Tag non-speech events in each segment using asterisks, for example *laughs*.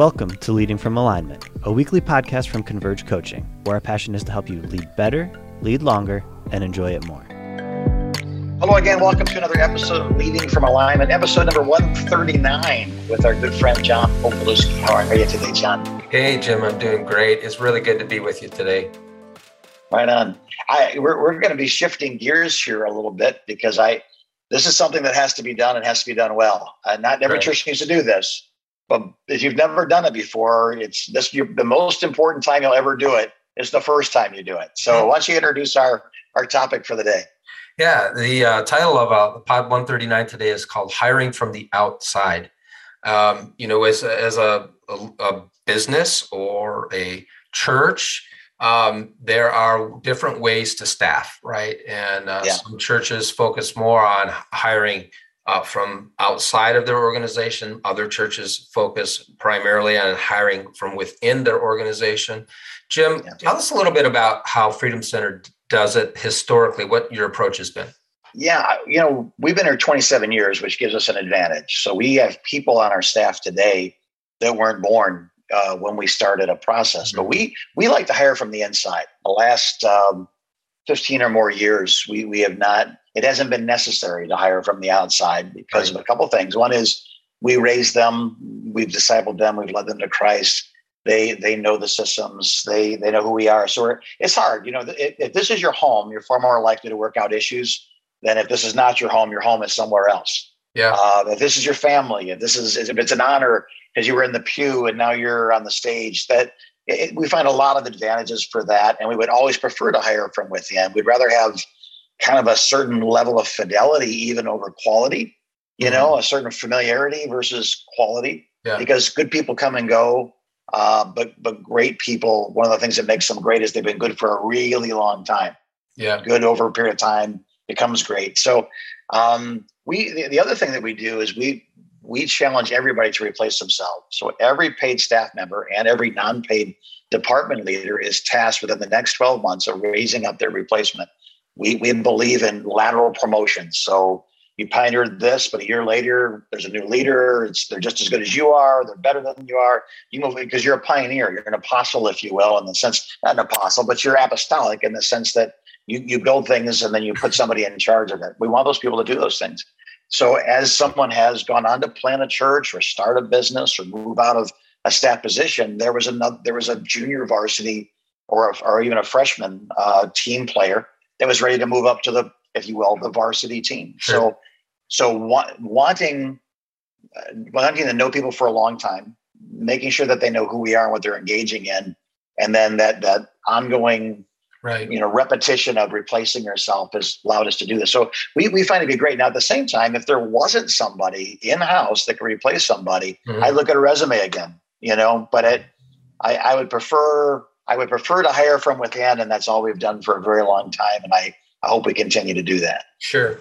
Welcome to Leading from Alignment, a weekly podcast from Converge Coaching, where our passion is to help you lead better, lead longer, and enjoy it more. Hello again. Welcome to another episode of Leading from Alignment, episode number 139 with our good friend John Popoluski. How are you today, John? Hey, Jim. I'm doing great. It's really good to be with you today. Right on. I, we're we're going to be shifting gears here a little bit because I this is something that has to be done and has to be done well. Uh, not every right. church needs to do this, but if you've never done it before, it's this you, the most important time you'll ever do it is the first time you do it. So why don't you introduce our our topic for the day? Yeah, the uh, title of uh, Pod 139 today is called "Hiring from the Outside." Um, you know, as as a, a, a business or a church, um, there are different ways to staff, right? And uh, yeah. some churches focus more on hiring uh, from outside of their organization. Other churches focus primarily on hiring from within their organization. Jim, yeah. tell us a little bit about how Freedom Center does it historically, what your approach has been. Yeah, you know, we've been here 27 years, which gives us an advantage. So we have people on our staff today that weren't born uh, when we started a process, but mm-hmm. we we like to hire from the inside. The last um, 15 or more years, we we have not it hasn't been necessary to hire from the outside because right. of a couple of things. One is we raised them, we've discipled them, we've led them to Christ. They they know the systems, they they know who we are. So it's hard, you know. If, if this is your home, you're far more likely to work out issues than if this is not your home. Your home is somewhere else. Yeah. Uh, if this is your family, if this is if it's an honor because you were in the pew and now you're on the stage, that it, we find a lot of advantages for that, and we would always prefer to hire from within. We'd rather have kind of a certain level of fidelity even over quality you mm-hmm. know a certain familiarity versus quality. Yeah. because good people come and go uh, but but great people one of the things that makes them great is they've been good for a really long time. Yeah. Good over a period of time becomes great. So um, we the, the other thing that we do is we we challenge everybody to replace themselves. So every paid staff member and every non-paid department leader is tasked within the next 12 months of raising up their replacement we, we believe in lateral promotion. So you pioneered this, but a year later, there's a new leader. It's, they're just as good as you are. They're better than you are. You move because you're a pioneer. You're an apostle, if you will, in the sense, not an apostle, but you're apostolic in the sense that you, you build things and then you put somebody in charge of it. We want those people to do those things. So as someone has gone on to plant a church or start a business or move out of a staff position, there was another, there was a junior varsity or, a, or even a freshman uh, team player that was ready to move up to the, if you will, the varsity team. Sure. So, so wa- wanting, uh, wanting to know people for a long time, making sure that they know who we are and what they're engaging in, and then that that ongoing, right, you know, repetition of replacing yourself has allowed us to do this. So we we find it to be great. Now at the same time, if there wasn't somebody in house that could replace somebody, mm-hmm. I look at a resume again, you know. But it, I, I would prefer I would prefer to hire from within, and that's all we've done for a very long time. And I, I hope we continue to do that. Sure.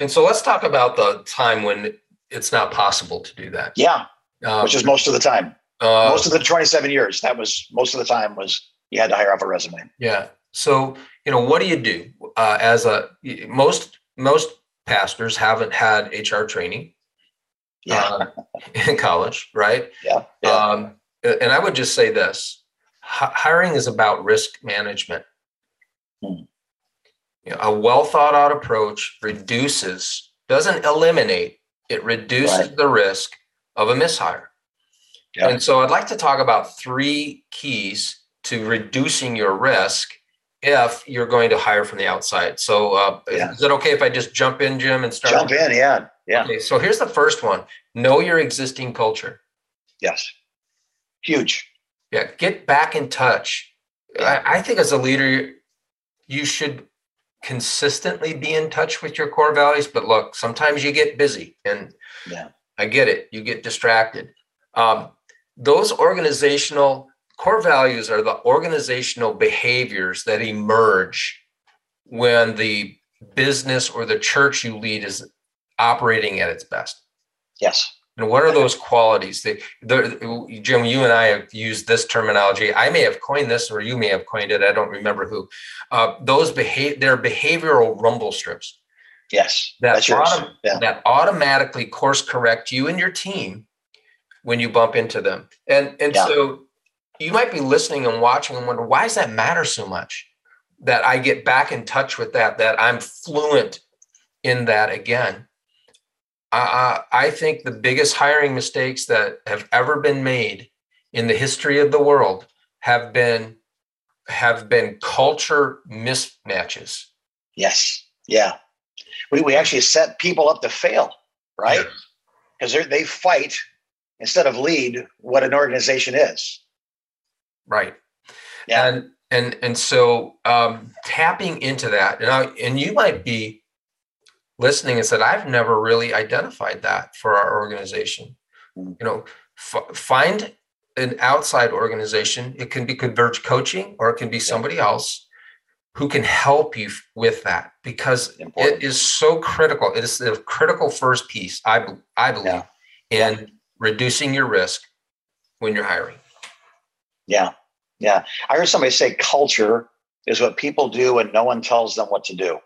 And so let's talk about the time when it's not possible to do that. Yeah. Um, which is most of the time. Uh, most of the 27 years, that was most of the time was you had to hire off a resume. Yeah. So, you know, what do you do uh, as a most most pastors haven't had HR training yeah. uh, *laughs* in college, right? Yeah. yeah. Um, and I would just say this hiring is about risk management. Hmm. You know, a well thought out approach reduces, doesn't eliminate, it reduces right. the risk of a mishire. Yep. And so I'd like to talk about three keys to reducing your risk if you're going to hire from the outside. So uh, yeah. is it okay if I just jump in, Jim, and start? Jump in, yeah. Yeah. Okay, so here's the first one know your existing culture. Yes. Huge. Yeah, get back in touch. I, I think as a leader, you should consistently be in touch with your core values. But look, sometimes you get busy, and yeah. I get it. You get distracted. Um, those organizational core values are the organizational behaviors that emerge when the business or the church you lead is operating at its best. Yes. And what are those qualities? They, Jim, you and I have used this terminology. I may have coined this, or you may have coined it. I don't remember who. Uh, those behave, they're behavioral rumble strips. Yes, that autom- yeah. that automatically course correct you and your team when you bump into them. And and yeah. so you might be listening and watching and wonder why does that matter so much that I get back in touch with that that I'm fluent in that again. Uh, I think the biggest hiring mistakes that have ever been made in the history of the world have been have been culture mismatches. Yes. Yeah. We, we actually set people up to fail, right? Because they fight instead of lead what an organization is. Right. Yeah. And and and so um, tapping into that, and I, and you might be listening and said, I've never really identified that for our organization. Mm. You know, f- find an outside organization. It can be Converge Coaching or it can be somebody else who can help you with that because Important. it is so critical. It is the critical first piece, I, I believe, yeah. in reducing your risk when you're hiring. Yeah. Yeah. I heard somebody say culture is what people do when no one tells them what to do.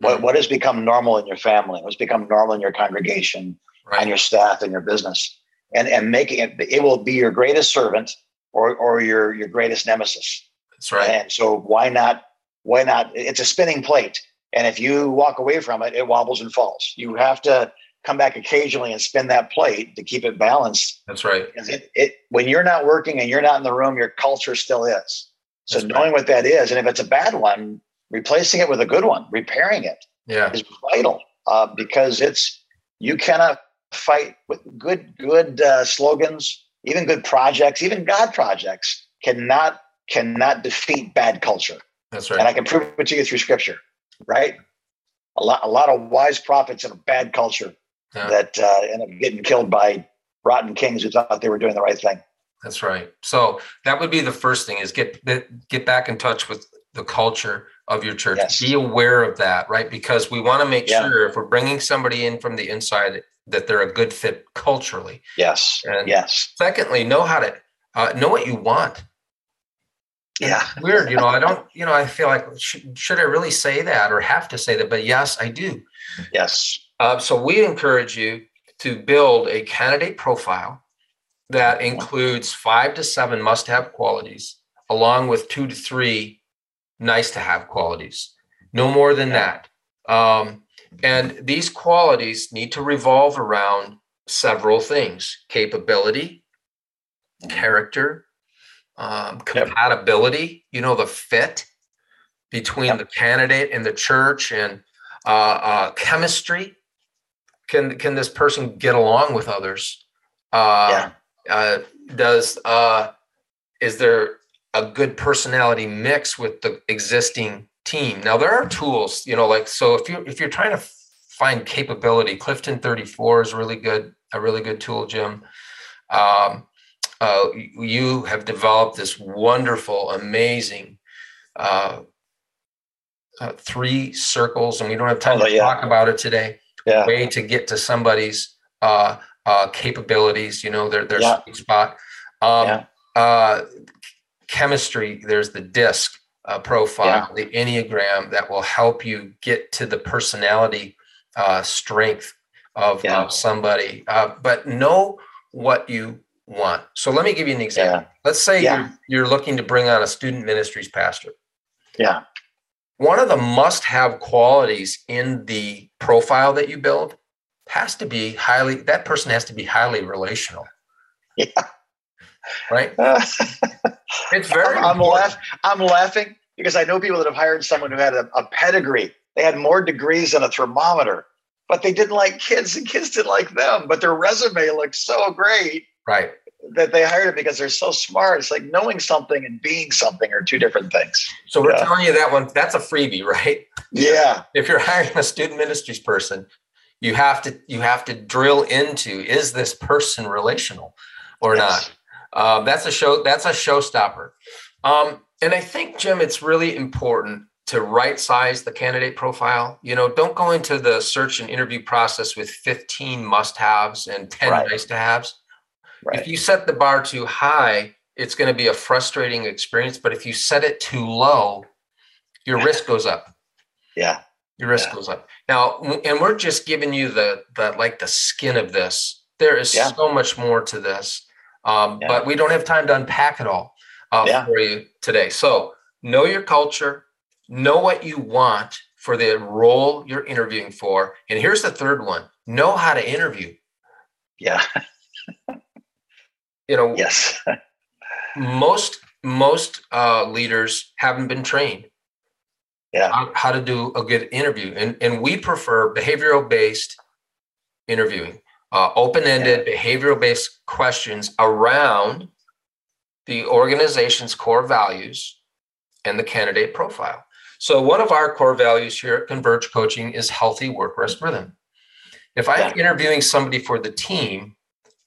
What, mm-hmm. what has become normal in your family? What's become normal in your congregation right. and your staff and your business? And, and making it, it will be your greatest servant or, or your, your greatest nemesis. That's right. And so why not, why not? It's a spinning plate. And if you walk away from it, it wobbles and falls. You have to come back occasionally and spin that plate to keep it balanced. That's right. It, it, when you're not working and you're not in the room, your culture still is. So That's knowing right. what that is, and if it's a bad one, replacing it with a good one, repairing it yeah. is vital uh, because it's you cannot fight with good good uh, slogans, even good projects, even God projects cannot cannot defeat bad culture. That's right. And I can prove it to you through Scripture. Right. A lot a lot of wise prophets in a bad culture yeah. that uh, end up getting killed by rotten kings who thought they were doing the right thing. That's right. So that would be the first thing is get get back in touch with the culture of your church. Yes. Be aware of that, right? Because we want to make yeah. sure if we're bringing somebody in from the inside that they're a good fit culturally. Yes. And yes. Secondly, know how to uh, know what you want. Yeah. It's weird, you know. I don't, you know. I feel like should, should I really say that or have to say that? But yes, I do. Yes. Uh, so we encourage you to build a candidate profile that includes five to seven must-have qualities, along with two to three nice to have qualities, no more than that. Um, and these qualities need to revolve around several things capability, character, um, compatibility, you know, the fit between yep. the candidate and the church and uh, uh, chemistry. Can, can this person get along with others? Uh, yeah. Uh, does uh, is there a good personality mix with the existing team. Now there are tools, you know, like so if you if you're trying to find capability, Clifton 34 is really good, a really good tool, Jim. Um, uh, you have developed this wonderful, amazing uh, uh, three circles, and we don't have time oh, to yeah. talk about it today. Yeah. Way to get to somebody's uh, uh, capabilities, you know, their their yeah. sweet spot. Um, yeah. Chemistry, there's the DISC uh, profile, yeah. the Enneagram that will help you get to the personality uh, strength of, yeah. of somebody. Uh, but know what you want. So let me give you an example. Yeah. Let's say you're, you're looking to bring on a student ministries pastor. Yeah. One of the must have qualities in the profile that you build has to be highly, that person has to be highly relational. *laughs* Yeah right? *laughs* it's very. I'm, I'm, laugh, I'm laughing because I know people that have hired someone who had a, a pedigree. They had more degrees than a thermometer, but they didn't like kids, and kids didn't like them. But their resume looked so great, right? That they hired it because they're so smart. It's like knowing something and being something are two different things. So we're yeah. telling you that one. That's a freebie, *laughs* right? Yeah. If you're hiring a student ministries person, you have to you have to drill into is this person relational or yes. not um, that's a show. That's a showstopper. Um, and I think, Jim, it's really important to right size the candidate profile. You know, don't go into the search and interview process with 15 must haves and 10 right. nice to haves. Right. If you set the bar too high, it's going to be a frustrating experience. But if you set it too low, your risk goes up. Yeah. Your risk yeah. goes up. Now, and we're just giving you the the like the skin of this There is Yeah. so much more to this, um, Yeah. but we don't have time to unpack it all uh, Yeah. for you today. So know your culture, know what you want for the role you're interviewing for, and here's the third one: know how to interview. Yeah. You know, Yes. most most uh, leaders haven't been trained Yeah. on how to do a good interview, and and we prefer behavioral based interviewing, uh, open ended behavioral based questions around the organization's core values and the candidate profile. So one of our core values here at Converge Coaching is healthy work rest rhythm. If I'm interviewing somebody for the team,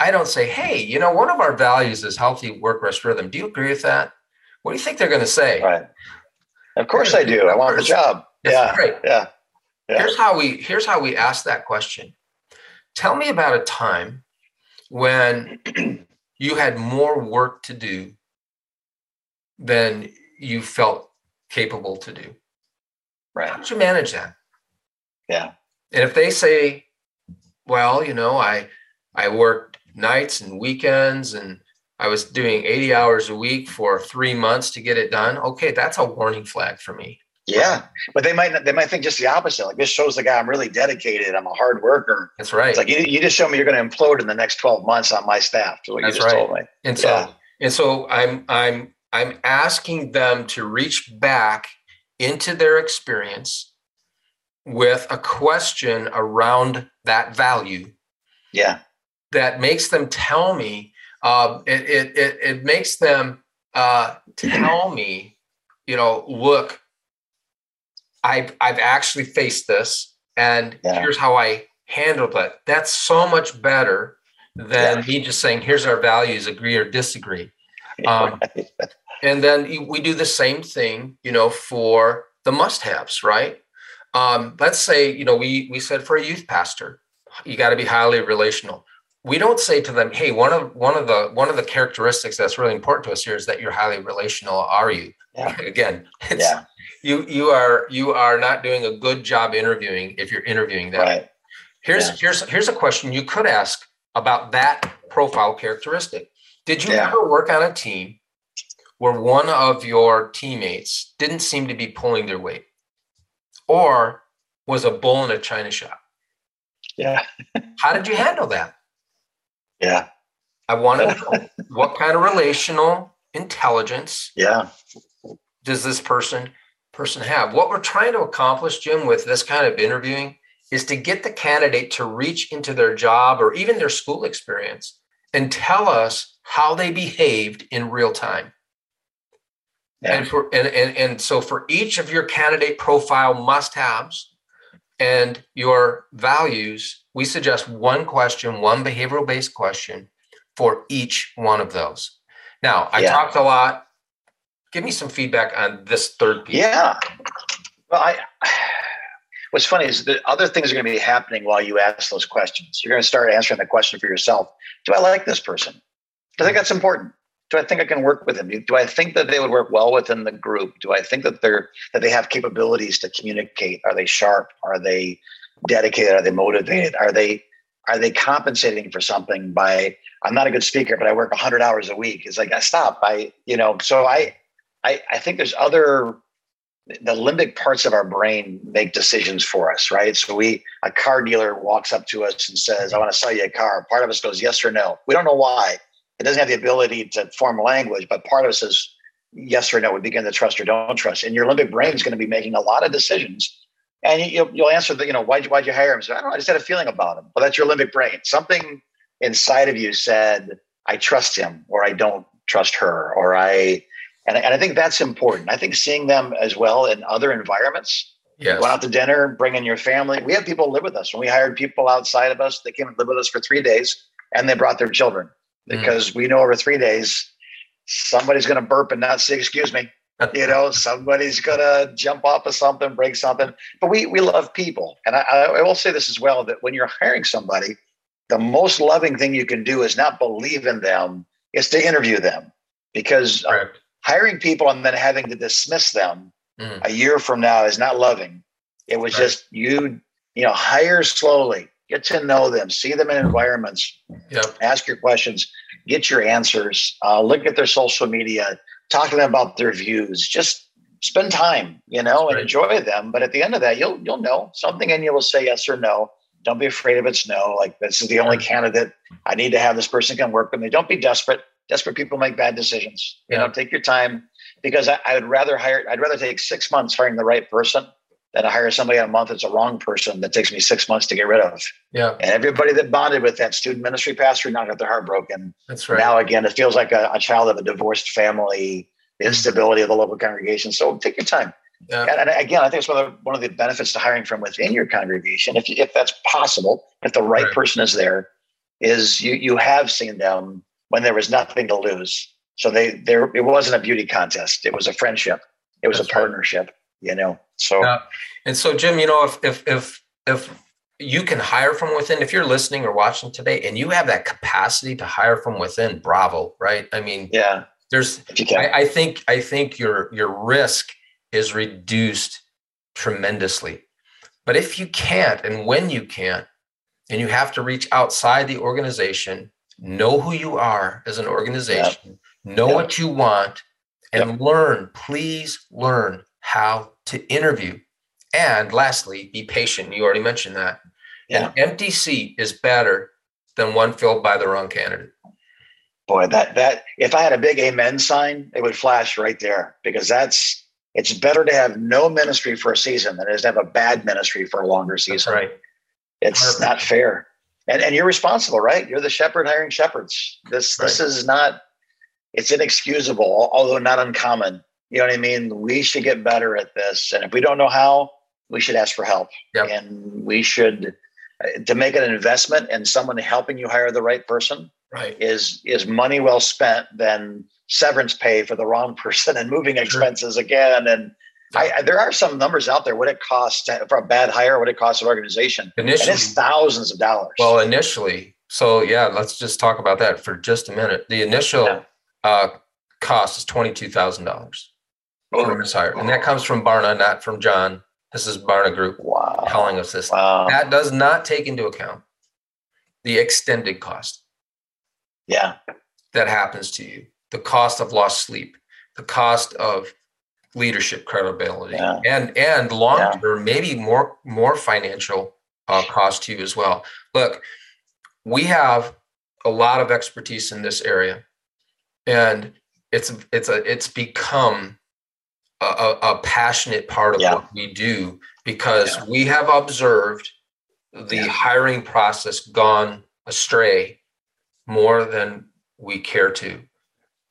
I don't say, hey, you know, one of our values is healthy work rest rhythm. Do you agree with that? What do you think they're going to say? Right. Of course I do. I want the job. That's Yeah. great. Yeah. Yeah. Here's how we here's how we ask that question. Tell me about a time when *clears throat* you had more work to do than you felt capable to do. Right. How did you manage that? Yeah. And if they say, well, you know, I I worked nights and weekends and I was doing 80 hours a week for three months to get it done. Okay, that's a warning flag for me. Yeah. But they might not, they might think just the opposite. Like this shows the guy I'm really dedicated. I'm a hard worker. That's right. It's like you, you just show me you're going to implode in the next 12 months on my staff. Is what That's you just right. told me. And so Yeah. and so I'm I'm I'm asking them to reach back into their experience with a question around that value Yeah. that makes them tell me uh, it, it, it, it makes them uh, tell me you know look I've, I've actually faced this and Yeah. here's how i handled it that's so much better than Yeah. me just saying here's our values agree or disagree *laughs* Um, and then we do the same thing you know for the must-haves right um, let's say you know we we said for a youth pastor you got to be highly relational we don't say to them hey one of one of the one of the characteristics that's really important to us here is that you're highly relational are you Yeah. *laughs* again it's, yeah. You you are you are not doing a good job interviewing if you're interviewing them Right. Here's Yeah. here's here's a question you could ask about that profile characteristic. Did you Yeah. ever work on a team where one of your teammates didn't seem to be pulling their weight, or was a bull in a china shop? Yeah. How did you handle that? Yeah. I want to know what kind of relational intelligence Yeah. does this person person have? What we're trying to accomplish, Jim, with this kind of interviewing is to get the candidate to reach into their job or even their school experience and tell us how they behaved in real time. Yeah. And for and, and and so for each of your candidate profile must-haves and your values, we suggest one question, one behavioral based question for each one of those. Now, I Yeah. talked a lot. Give me some feedback on this third piece. Yeah. Well, I. What's funny is that other things are going to be happening while you ask those questions. You're going to start answering the question for yourself. Do I like this person? Do I think that's important? Do I think I can work with them? Do I think that they would work well within the group? Do I think that they're that they have capabilities to communicate? Are they sharp? Are they dedicated? Are they motivated? Are they are they compensating for something by I'm not a good speaker, but I work 100 hours a week? It's like I stop. I you know so I I, I think there's other the limbic parts of our brain make decisions for us, right? So we a car dealer walks up to us and says, I want to sell you a car. Part of us goes yes or no. We don't know why. It doesn't have the ability to form language, but part of us says yes or no. We begin to trust or don't trust. And your limbic brain is going to be making a lot of decisions. And you, will you'll answer the, you know, why'd you, why'd you hire him? So I don't know. I just had a feeling about him. Well, that's your limbic brain. Something inside of you said, I trust him or I don't trust her or I, and, and I think that's important. I think seeing them as well in other environments, Yes. going out to dinner, bringing your family. We had people live with us. When we hired people outside of us, they came and lived with us for three days and they brought their children Mm. because we know over three days, somebody's going to burp and not say, excuse me. *laughs* You know, somebody's going to jump off of something, break something. But we, we love people. And I, I will say this as well that when you're hiring somebody, the most loving thing you can do is not believe in them, is to interview them because uh. Hiring people and then having to dismiss them Mm. a year from now is not loving. It was Right. just you, you know, hire slowly, get to know them, see them in environments, Yep. ask your questions, get your answers, uh, look at their social media, talk to them about their views. Just spend time, you know, and enjoy them. But at the end of that, you'll you'll know something, and you will say yes or no. Don't be afraid of it's no. Like this is the only candidate. I need to have this person come work with me. Don't be desperate. Desperate people make bad decisions. You Yeah. know, take your time because I, I would rather hire. I'd rather take six months hiring the right person than to hire somebody in a month that's a wrong person that takes me six months to get rid of. Yeah. And everybody that bonded with that student ministry pastor now got their heart broken. That's right. Now again, it feels like a, a child of a divorced family, the instability of the local congregation. So take your time. Yeah. And, and again, I think it's one of the, one of the benefits to hiring from within your congregation, if if that's possible, if the right, Right. person is there, is you you have seen them when there was nothing to lose. So they there it wasn't a beauty contest; it was a friendship, it was That's a right. partnership. You know, so Yeah. And so, Jim, you know, if if if if you can hire from within, if you're listening or watching today, and you have that capacity to hire from within, bravo, right? I mean, yeah, there's if you can, I, I think I think your your risk is reduced tremendously. But if you can't, and when you can't, and you have to reach outside the organization, know who you are as an organization, know Yep. what you want, and learn. Please learn how to interview. And lastly, be patient. You already mentioned that. An empty seat is better than one filled by the wrong candidate. boy, that that if I had a big amen sign, it would flash right there because that's it's better to have no ministry for a season than it is to have a bad ministry for a longer That's season. right. It's Perfect. not fair. And and you're responsible, right? You're the shepherd hiring shepherds. This this is not it's inexcusable, although not uncommon. You know what I mean? We should get better at this. And if we don't know how, we should ask for help. Yep. And we should uh, to make an investment in someone helping you hire the right person Right. is is money well spent than severance pay for the wrong *laughs* person and moving expenses again. And I, there are some numbers out there what it costs to, for a bad hire, what it costs an organization, Initially, and it's thousands of dollars. Well, initially, so yeah, let's just talk about that for just a minute. The initial Yeah. uh, cost is twenty two thousand dollars for this hire, and that comes from Barna, not from John. This is Barna Group wow, telling us this. wow, That does not take into account the extended cost yeah, that happens to you, the cost of lost sleep, the cost of leadership credibility, Yeah. and and long Yeah. maybe more more financial uh, cost to you as well. Look, we have a lot of expertise in this area, and it's it's a it's become a, a, a passionate part of Yeah. what we do because we have observed the hiring process gone astray more than we care to.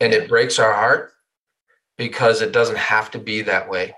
And it breaks our heart because it doesn't have to be that way.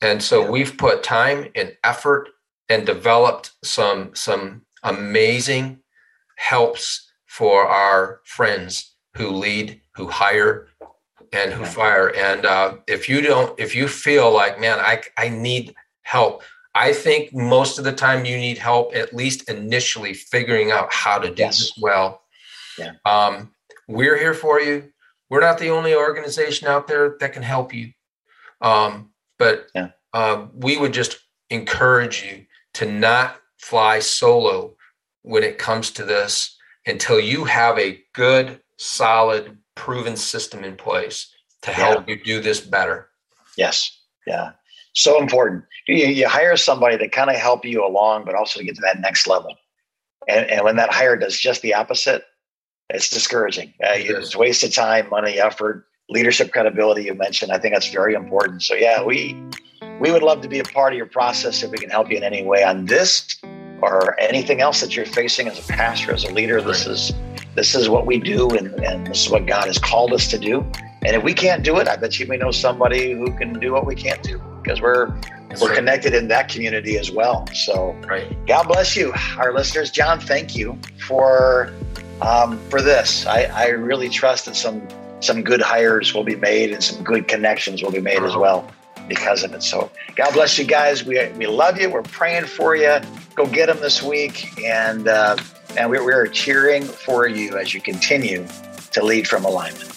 And so Yeah. we've put time and effort and developed some some amazing helps for our friends who lead, who hire, and who fire. And uh, if you don't, if you feel like, man, I I need help, I think most of the time you need help at least initially figuring out how to do Yes. this well. Yeah. Um, we're here for you. We're not the only organization out there that can help you. Um, but Yeah. uh, we would just encourage you to not fly solo when it comes to this until you have a good, solid, proven system in place to help you do this better. yes, yeah, so important. You, you hire somebody to kind of help you along, but also to get to that next level. And, and when that hire does just the opposite, it's discouraging. Uh, it's wasted time, money, effort, leadership credibility. You mentioned. I think that's very important. So yeah, we we would love to be a part of your process if we can help you in any way on this or anything else that you're facing as a pastor, as a leader. This is this is what we do, and, and this is what God has called us to do. And if we can't do it, I bet you we know somebody who can do what we can't do because we're That's we're right. connected in that community as well. So right. God bless you, our listeners. John, thank you for um, for this. I, I really trust that some some good hires will be made and some good connections will be made as well because of it. So God bless you guys. We we love you. We're praying for you. Go get them this week, and uh, and we're, we're cheering for you as you continue to lead from alignment.